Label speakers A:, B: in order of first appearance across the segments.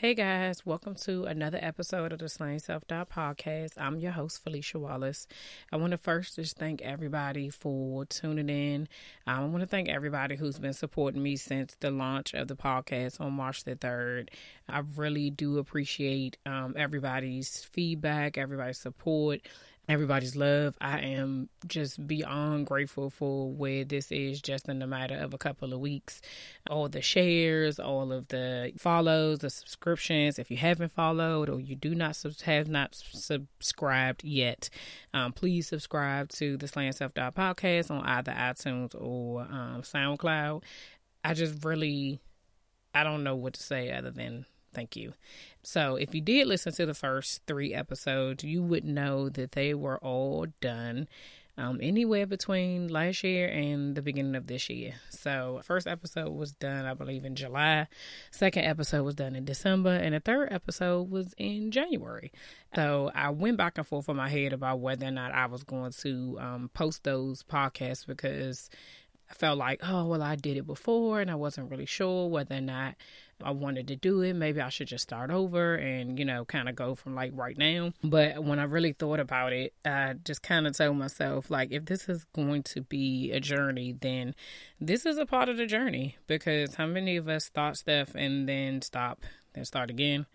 A: Hey guys, welcome to another episode of the Slaying Self Doubt podcast. I'm your host, Felicia Wallace. I want to first just thank everybody for tuning in. Um, I want to thank everybody who's been supporting me since the launch of the podcast on March the 3rd. I really do appreciate um, everybody's feedback, everybody's support everybody's love. I am just beyond grateful for where this is just in the matter of a couple of weeks. All the shares, all of the follows, the subscriptions. If you haven't followed or you do not have not subscribed yet, um, please subscribe to the Slaying Self Doubt podcast on either iTunes or um, SoundCloud. I just really, I don't know what to say other than thank you. So, if you did listen to the first three episodes, you would know that they were all done um, anywhere between last year and the beginning of this year. So, first episode was done, I believe, in July. Second episode was done in December, and the third episode was in January. So, I went back and forth in my head about whether or not I was going to um, post those podcasts because I felt like, oh, well, I did it before, and I wasn't really sure whether or not I wanted to do it. Maybe I should just start over and, you know, kind of go from like right now. But when I really thought about it, I just kind of told myself, like, if this is going to be a journey, then this is a part of the journey because how many of us thought stuff and then stop, then start again,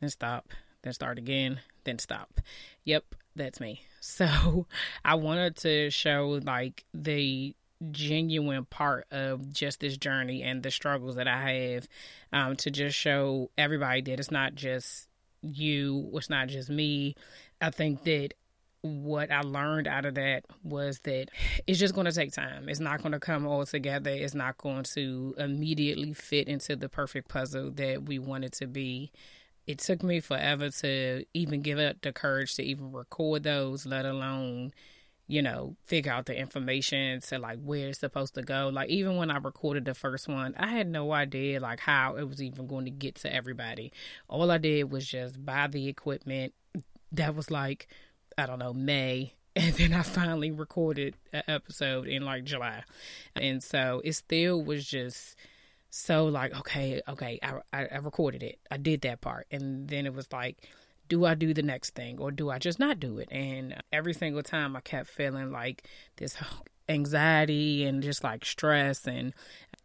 A: then stop, then start again, then stop? Yep, that's me. So I wanted to show like the genuine part of just this journey and the struggles that I have um, to just show everybody that it's not just you, it's not just me. I think that what I learned out of that was that it's just going to take time. It's not going to come all together. It's not going to immediately fit into the perfect puzzle that we want it to be. It took me forever to even give up the courage to even record those, let alone you know, figure out the information to like where it's supposed to go. Like even when I recorded the first one, I had no idea like how it was even going to get to everybody. All I did was just buy the equipment. That was like I don't know, May. And then I finally recorded an episode in like July. And so it still was just so like, okay, okay, I, I, I recorded it. I did that part. And then it was like, do I do the next thing or do I just not do it? And every single time I kept feeling like this anxiety and just like stress and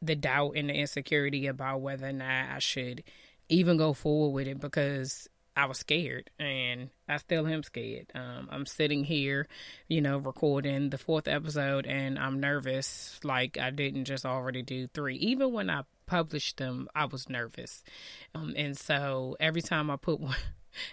A: the doubt and the insecurity about whether or not I should even go forward with it because I was scared and I still am scared. Um, I'm sitting here, you know, recording the fourth episode and I'm nervous like I didn't just already do three. Even when I published them, I was nervous. Um, and so every time I put one,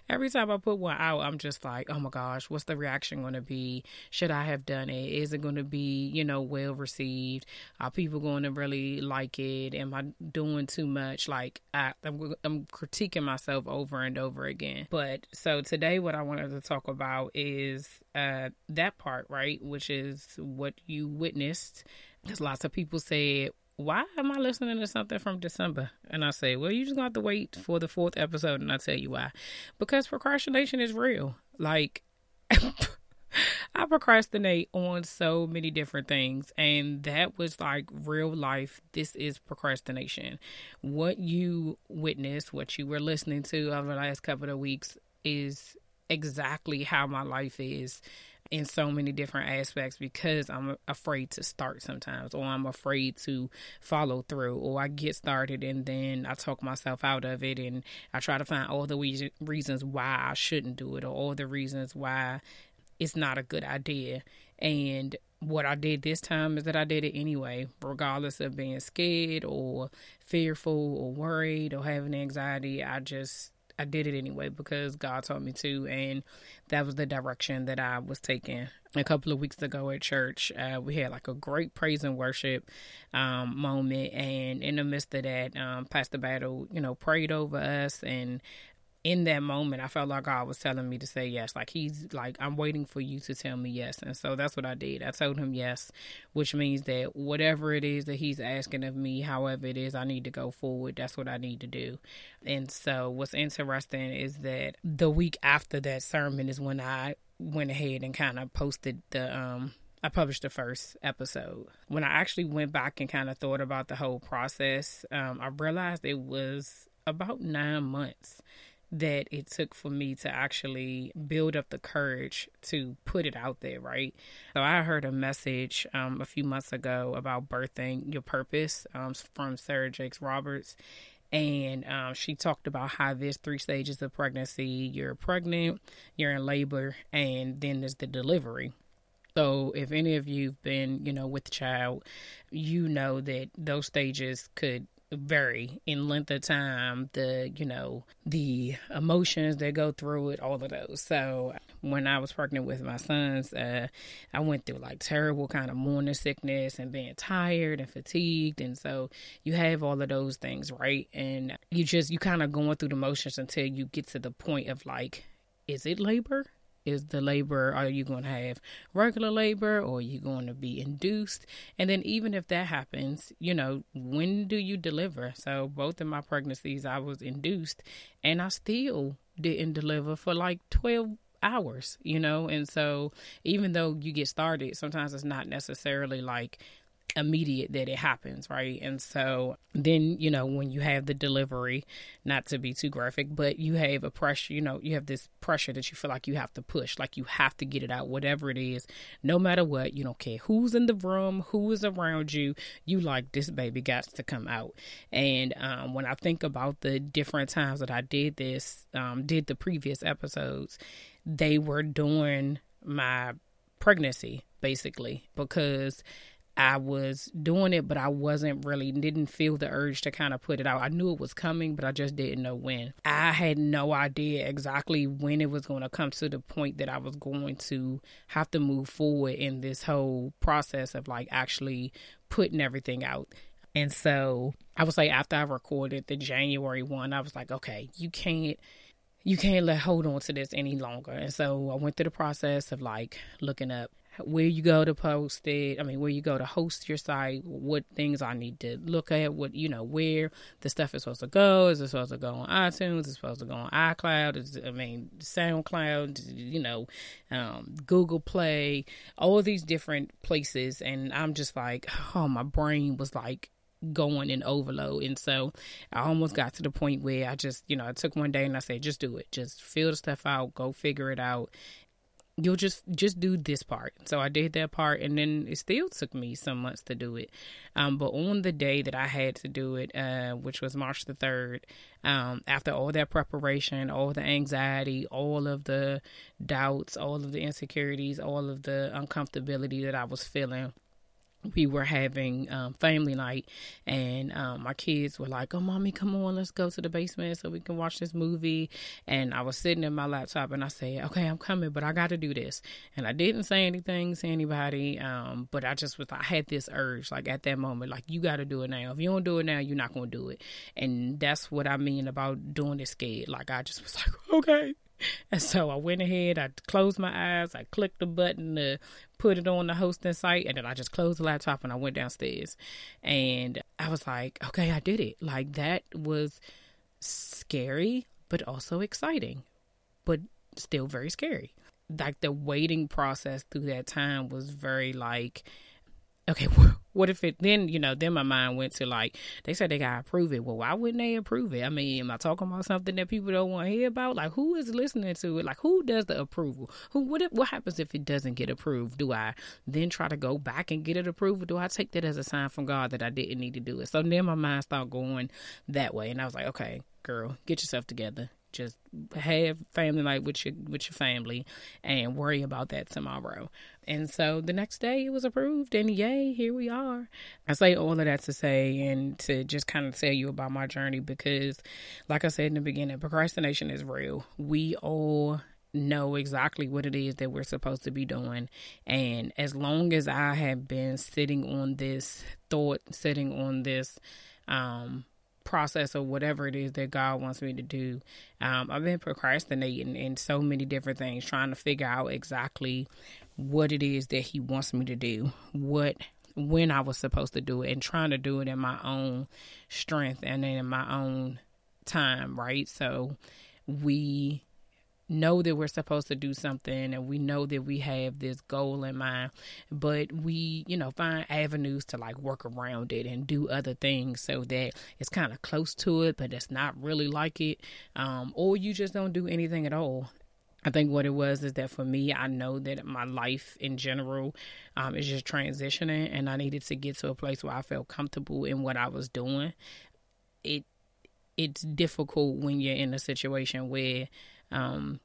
A: every time I put one out, I'm just like, oh my gosh, what's the reaction going to be? Should I have done it? Is it going to be, you know, well received? Are people going to really like it? Am I doing too much? Like, I, I'm, I'm critiquing myself over and over again. But so today, what I wanted to talk about is uh, that part, right? Which is what you witnessed. Because lots of people said, why am I listening to something from December? And I say, well, you just got to wait for the fourth episode, and I tell you why. Because procrastination is real. Like, I procrastinate on so many different things, and that was like real life. This is procrastination. What you witnessed, what you were listening to over the last couple of weeks, is exactly how my life is in so many different aspects because I'm afraid to start sometimes, or I'm afraid to follow through, or I get started and then I talk myself out of it, and I try to find all the reasons why I shouldn't do it, or all the reasons why it's not a good idea. And what I did this time is that I did it anyway, regardless of being scared or fearful or worried or having anxiety. I just I did it anyway because God told me to, and that was the direction that I was taking. A couple of weeks ago at church, uh, we had like a great praise and worship um, moment, and in the midst of that, um, Pastor Battle, you know, prayed over us and in that moment, I felt like God was telling me to say yes. Like He's like, I'm waiting for you to tell me yes. And so that's what I did. I told Him yes, which means that whatever it is that He's asking of me, however it is I need to go forward, that's what I need to do. And so what's interesting is that the week after that sermon is when I went ahead and kind of posted the, um, I published the first episode. When I actually went back and kind of thought about the whole process, um, I realized it was about nine months that it took for me to actually build up the courage to put it out there, right? So I heard a message um, a few months ago about birthing your purpose um, from Sarah Jakes Roberts. And um, she talked about how there's three stages of pregnancy you're pregnant, you're in labor, and then there's the delivery. So, if any of you've been, you know, with child, you know that those stages could vary in length of time, the, you know, the emotions that go through it, all of those. So when I was pregnant with my sons, uh, I went through like terrible kind of morning sickness and being tired and fatigued. And so you have all of those things, right? And you just, you kind of going through the motions until you get to the point of like, is it labor? Is the labor are you going to have regular labor or are you going to be induced? And then even if that happens you know when do you deliver? So both of my pregnancies i was induced and i still didn't deliver for like 12 hours you know? And so even though you get started sometimes it's not necessarily like immediate that it happens, right? And so then, you know, when you have the delivery, not to be too graphic, but you have a pressure, you know, you have this pressure that you feel like you have to push, like you have to get it out, whatever it is, no matter what, you don't care who's in the room, who is around you, you like this baby got to come out. And um, when I think about the different times that I did this, um, did the previous episodes, they were during my pregnancy, basically, because I was doing it, but I wasn't really, didn't feel the urge to kind of put it out. I knew it was coming, but I just didn't know when. I had no idea exactly when it was going to come to the point that I was going to have to move forward in this whole process of like actually putting everything out. And so I was like, after I recorded the January one, I was like, okay, you can't you can't let hold on to this any longer. And so I went through the process of like looking up where you go to post it. I mean, where you go to host your site, what things I need to look at, what, you know, where the stuff is supposed to go. Is it supposed to go on iTunes? Is it supposed to go on iCloud? Is, I mean, SoundCloud, you know, um, Google Play, all of these different places. And I'm just like, oh, my brain was like, going in overload. And so I almost got to the point where I just, you know, I took one day and I said, just do it. Just fill the stuff out, go figure it out you'll just just do this part. So i did that part and then it still took me some months to do it. Um, but on the day that i had to do it uh, which was march the 3rd um, after all that preparation all the anxiety all of the doubts all of the insecurities all of the uncomfortability that i was feeling we were having um, family night, and um, my kids were like, "Oh, mommy, come on, let's go to the basement so we can watch this movie." And I was sitting in my laptop, and I said, "Okay, I'm coming, but I got to do this." And I didn't say anything to anybody, um, but I just was, I had this urge, like at that moment, like you got to do it now. If you don't do it now, you're not gonna do it. And that's what I mean about doing it scared. Like I just was like, okay. And so I went ahead, I closed my eyes, I clicked the button to put it on the hosting site, and then I just closed the laptop and I went downstairs. And I was like, okay, I did it. Like that was scary, but also exciting, but still very scary. Like the waiting process through that time was very like, okay, what if it then, you know, then my mind went to like, they said they got to approve it. Well, why wouldn't they approve it? I mean, am I talking about something that people don't want to hear about? Like, who is listening to it? Like, who does the approval? Who, what, if, what happens if it doesn't get approved? Do I then try to go back and get it approved? Do I take that as a sign from God that I didn't need to do it? So then my mind started going that way. And I was like, okay, girl, get yourself together just have family night with your with your family and worry about that tomorrow. And so the next day it was approved and yay, here we are. I say all of that to say and to just kind of tell you about my journey because like I said in the beginning, procrastination is real. We all know exactly what it is that we're supposed to be doing. And as long as I have been sitting on this thought, sitting on this um process or whatever it is that God wants me to do. Um, I've been procrastinating in so many different things, trying to figure out exactly what it is that He wants me to do, what when I was supposed to do it, and trying to do it in my own strength and in my own time, right? So we know that we're supposed to do something and we know that we have this goal in mind but we you know find avenues to like work around it and do other things so that it's kind of close to it but it's not really like it um, or you just don't do anything at all I think what it was is that for me, I know that my life in general um, is just transitioning, and I needed to get to a place where I felt comfortable in what I was doing. It it's difficult when you're in a situation where um,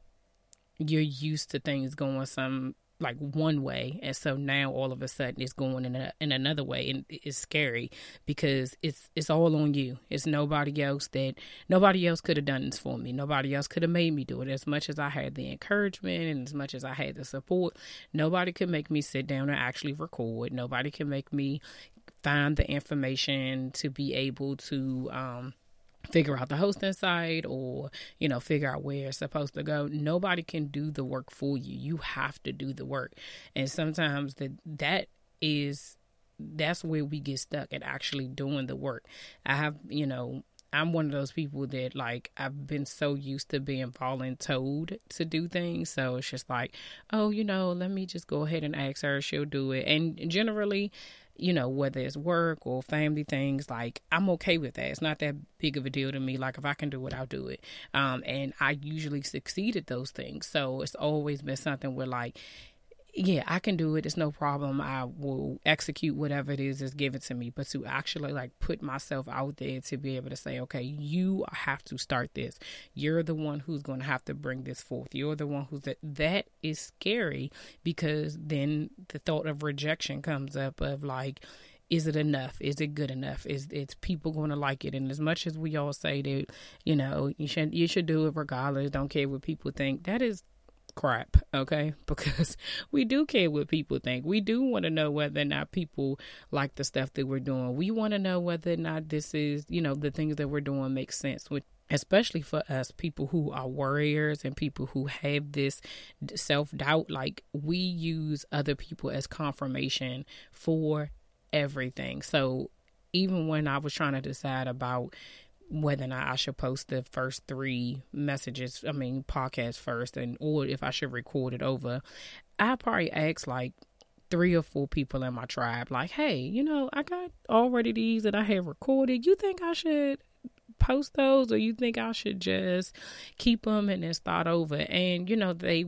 A: you're used to things going some like one way and so now all of a sudden it's going in a, in another way and it's scary because it's it's all on you. It's nobody else that nobody else could have done this for me. Nobody else could have made me do it. As much as I had the encouragement and as much as I had the support nobody could make me sit down and actually record. Nobody can make me find the information to be able to um figure out the hosting site or you know figure out where it's supposed to go. Nobody can do the work for you. You have to do the work. And sometimes that that is that's where we get stuck at actually doing the work. I have you know I'm one of those people that like I've been so used to being voluntold to do things. So it's just like, oh, you know, let me just go ahead and ask her, she'll do it. And generally, you know, whether it's work or family things, like I'm okay with that. It's not that big of a deal to me. Like if I can do it, I'll do it. Um, and I usually succeed at those things. So it's always been something where like yeah, I can do it. It's no problem. I will execute whatever it is that's given to me. But to actually like put myself out there to be able to say, okay, you have to start this. You're the one who's going to have to bring this forth. You're the one who's that. That is scary because then the thought of rejection comes up of like, is it enough? Is it good enough? Is it's people going to like it? And as much as we all say that, you know, you should you should do it regardless. Don't care what people think. That is crap, okay? Because we do care what people think. We do want to know whether or not people like the stuff that we're doing. We want to know whether or not this is, you know, the things that we're doing make sense with especially for us people who are warriors and people who have this self-doubt like we use other people as confirmation for everything. So even when I was trying to decide about whether or not I should post the first three messages, I mean podcast first, and or if I should record it over, I probably asked like three or four people in my tribe, like, hey, you know, I got already these that I have recorded. You think I should post those, or you think I should just keep them and then start over? And you know, they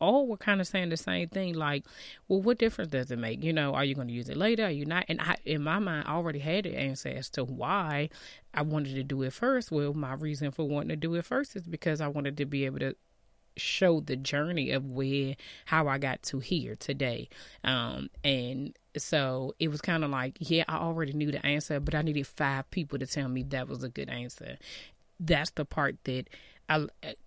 A: all were kind of saying the same thing like well what difference does it make? You know are you going to use it later? Are you not? And i in my mind I already had the answer as to why i wanted to do it first. Well my reason for wanting to do it first is because i wanted to be able to show the journey of where how i got to here today. Um and so it was kind of like yeah i already knew the answer but i needed five people to tell me that was a good answer. That's the part that I, uh,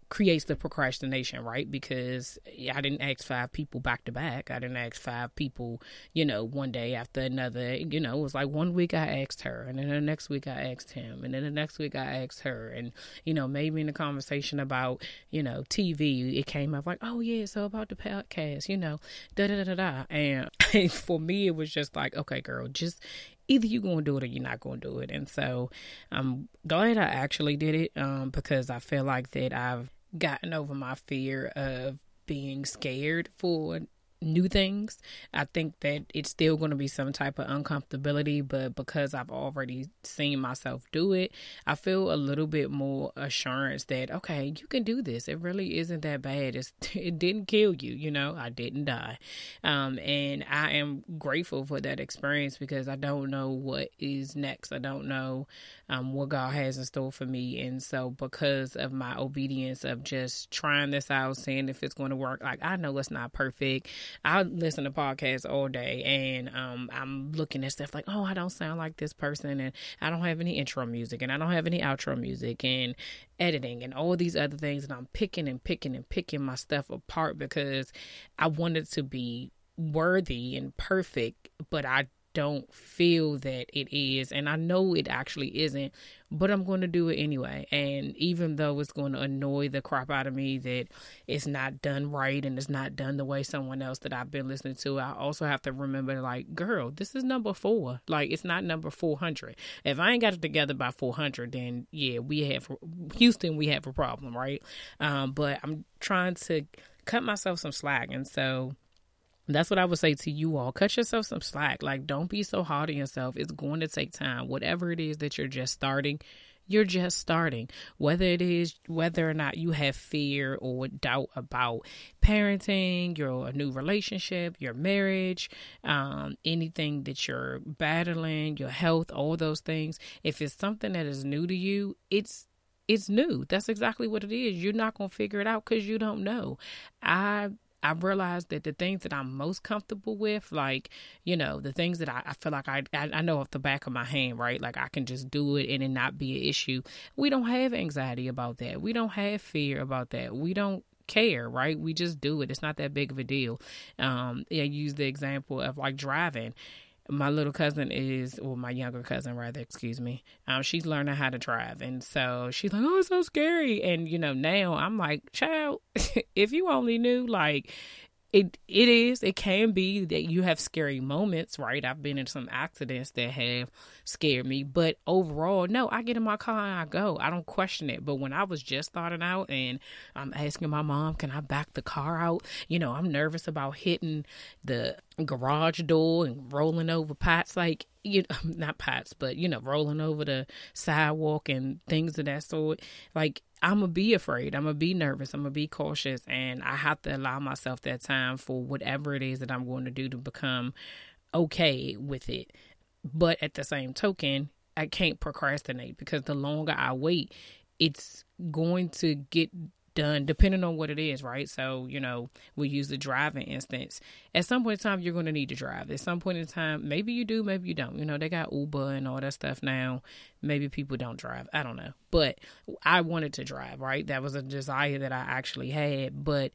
A: creates the procrastination, right? Because I didn't ask five people back to back. I didn't ask five people, you know, one day after another. You know, it was like one week I asked her, and then the next week I asked him, and then the next week I asked her, and you know, maybe in the conversation about you know TV, it came up like, oh yeah, so about the podcast, you know, da da da da, and for me it was just like, okay, girl, just either you're going to do it or you're not going to do it. And so I'm glad I actually did it um, because I feel like that I've gotten over my fear of being scared for new things. I think that it's still going to be some type of uncomfortability, but because I've already seen myself do it, I feel a little bit more assurance that okay, you can do this. It really isn't that bad. It's, it didn't kill you, you know. I didn't die, um, and I am grateful for that experience because I don't know what is next. I don't know um, what God has in store for me. And so, because of my obedience of just trying this out, seeing if it's going to work, like I know it's not perfect. I listen to podcasts all day and um, I'm looking at stuff like, oh, I don't sound like this person, and I don't have any intro music, and I don't have any outro music, and editing, and all these other things. And I'm picking and picking and picking my stuff apart because I wanted to be worthy and perfect, but I don't feel that it is. And I know it actually isn't, but I'm going to do it anyway. And even though it's going to annoy the crap out of me that it's not done right and it's not done the way someone else that I've been listening to, I also have to remember, like, girl, this is number four. Like, it's not number 400. If I ain't got it together by 400, then yeah, we have Houston, we have a problem, right? Um, but I'm trying to cut myself some slack. And so, that's what I would say to you all. Cut yourself some slack. Like, don't be so hard on yourself. It's going to take time. Whatever it is that you're just starting, you're just starting. Whether it is whether or not you have fear or doubt about parenting, your new relationship, your marriage, um, anything that you're battling, your health, all those things. If it's something that is new to you, it's it's new. That's exactly what it is. You're not going to figure it out because you don't know. I I've realized that the things that I'm most comfortable with, like, you know, the things that I, I feel like I, I, I know off the back of my hand, right? Like I can just do it and it not be an issue. We don't have anxiety about that. We don't have fear about that. We don't care, right? We just do it. It's not that big of a deal. Um, I use the example of like driving my little cousin is, well, my younger cousin rather, excuse me. Um, she's learning how to drive, and so she's like, "Oh, it's so scary." And you know, now I'm like, "Child, if you only knew, like, it it is it can be that you have scary moments right? I've been in some accidents that have scared me but overall no i get in my car and i go. I don't question it. But when i was just starting out and i'm asking my mom can i back the car out? You know i'm nervous about hitting the garage door and rolling over pots like you know, not pots but you know rolling over the sidewalk and things of that sort. Like I'm gonna be afraid. I'm gonna be nervous. I'm gonna be cautious, and I have to allow myself that time for whatever it is that I'm going to do to become okay with it. But at the same token, I can't procrastinate because the longer I wait, it's going to get done depending on what it is, right? So, you know, we use the driving instance. At some point in time, you're going to need to drive. At some point in time, maybe you do, maybe you don't. You know, they got Uber and all that stuff now. Maybe people don't drive. I don't know. But I wanted to drive, right? That was a desire that I actually had, but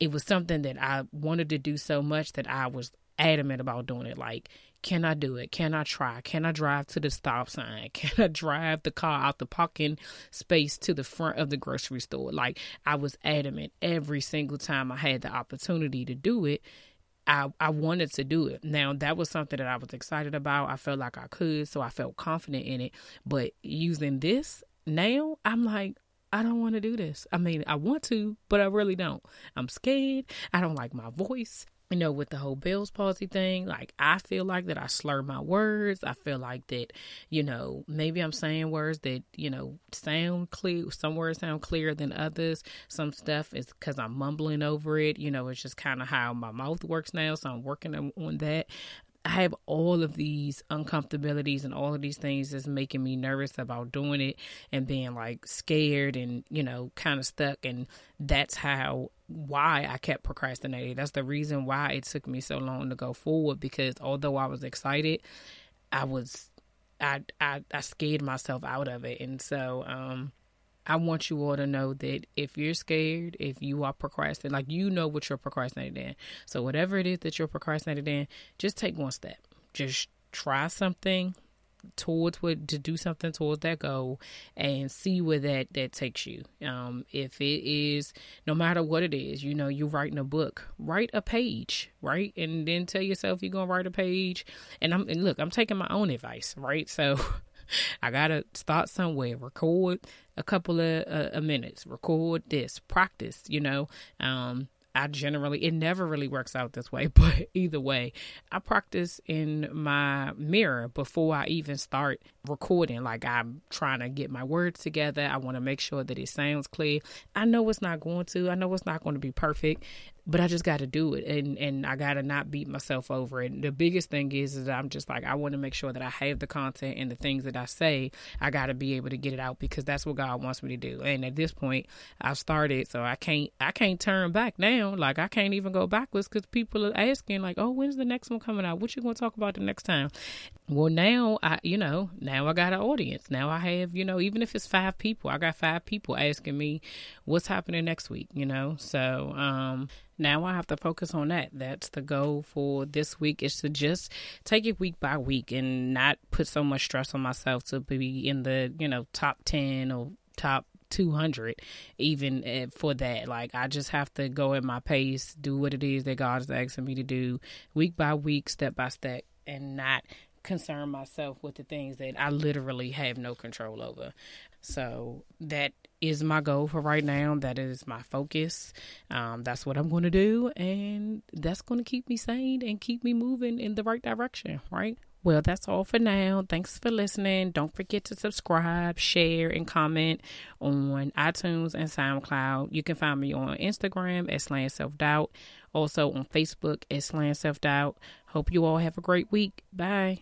A: it was something that I wanted to do so much that I was adamant about doing it. Like, can I do it? Can I try? Can I drive to the stop sign? Can I drive the car out the parking space to the front of the grocery store? Like I was adamant every single time I had the opportunity to do it. I, I wanted to do it. Now that was something that I was excited about. I felt like I could, so I felt confident in it. But using this now, I'm like, I don't want to do this. I mean, I want to, but I really don't. I'm scared. I don't like my voice you know, with the whole Bell's palsy thing, like I feel like that I slur my words. I feel like that, you know, maybe I'm saying words that, you know, sound clear. Some words sound clearer than others. Some stuff is because I'm mumbling over it. You know, it's just kind of how my mouth works now. So I'm working on that. I have all of these uncomfortabilities and all of these things that's making me nervous about doing it and being like scared and, you know, kind of stuck. And that's how, why I kept procrastinating. That's the reason why it took me so long to go forward because although I was excited, I was, I, I, I scared myself out of it. And so, um, I want you all to know that if you're scared, if you are procrastinating, like you know what you're procrastinating in. So whatever it is that you're procrastinating in, just take one step. Just try something towards what to do something towards that goal and see where that that takes you um if it is no matter what it is you know you're writing a book write a page right and then tell yourself you're gonna write a page and i'm and look i'm taking my own advice right so I gotta start somewhere, record a couple of uh, minutes, record this, practice, you know. Um, I generally, it never really works out this way, but either way, I practice in my mirror before I even start recording. Like I'm trying to get my words together. I want to make sure that it sounds clear. I know it's not going to, I know it's not going to be perfect but I just got to do it and and I got to not beat myself over it. The biggest thing is is I'm just like I want to make sure that I have the content and the things that I say, I got to be able to get it out because that's what God wants me to do. And at this point, I've started, so I can't I can't turn back now. Like I can't even go backwards cuz people are asking like, "Oh, when's the next one coming out? What you going to talk about the next time?" Well now i you know now i got an audience. Now i have you know even if it's five people i got five people asking me what's happening next week you know? So um now i have to focus on that. That's the goal for this week is to just take it week by week and not put so much stress on myself to be in the you know top 10 or top 200 even eh, for that. Like i just have to go at my pace do what it is that god is asking me to do week by week step by step and not concern myself with the things that I literally have no control over. So that is my goal for right now. That is my focus. Um, that's what I'm going to do. And that's going to keep me sane and keep me moving in the right direction, right? Well, that's all for now. Thanks for listening. Don't forget to subscribe, share, and comment on iTunes and SoundCloud. You can find me on Instagram at Slaying Self Doubt, also on Facebook at Slaying Self Doubt. Hope you all have a great week. Bye.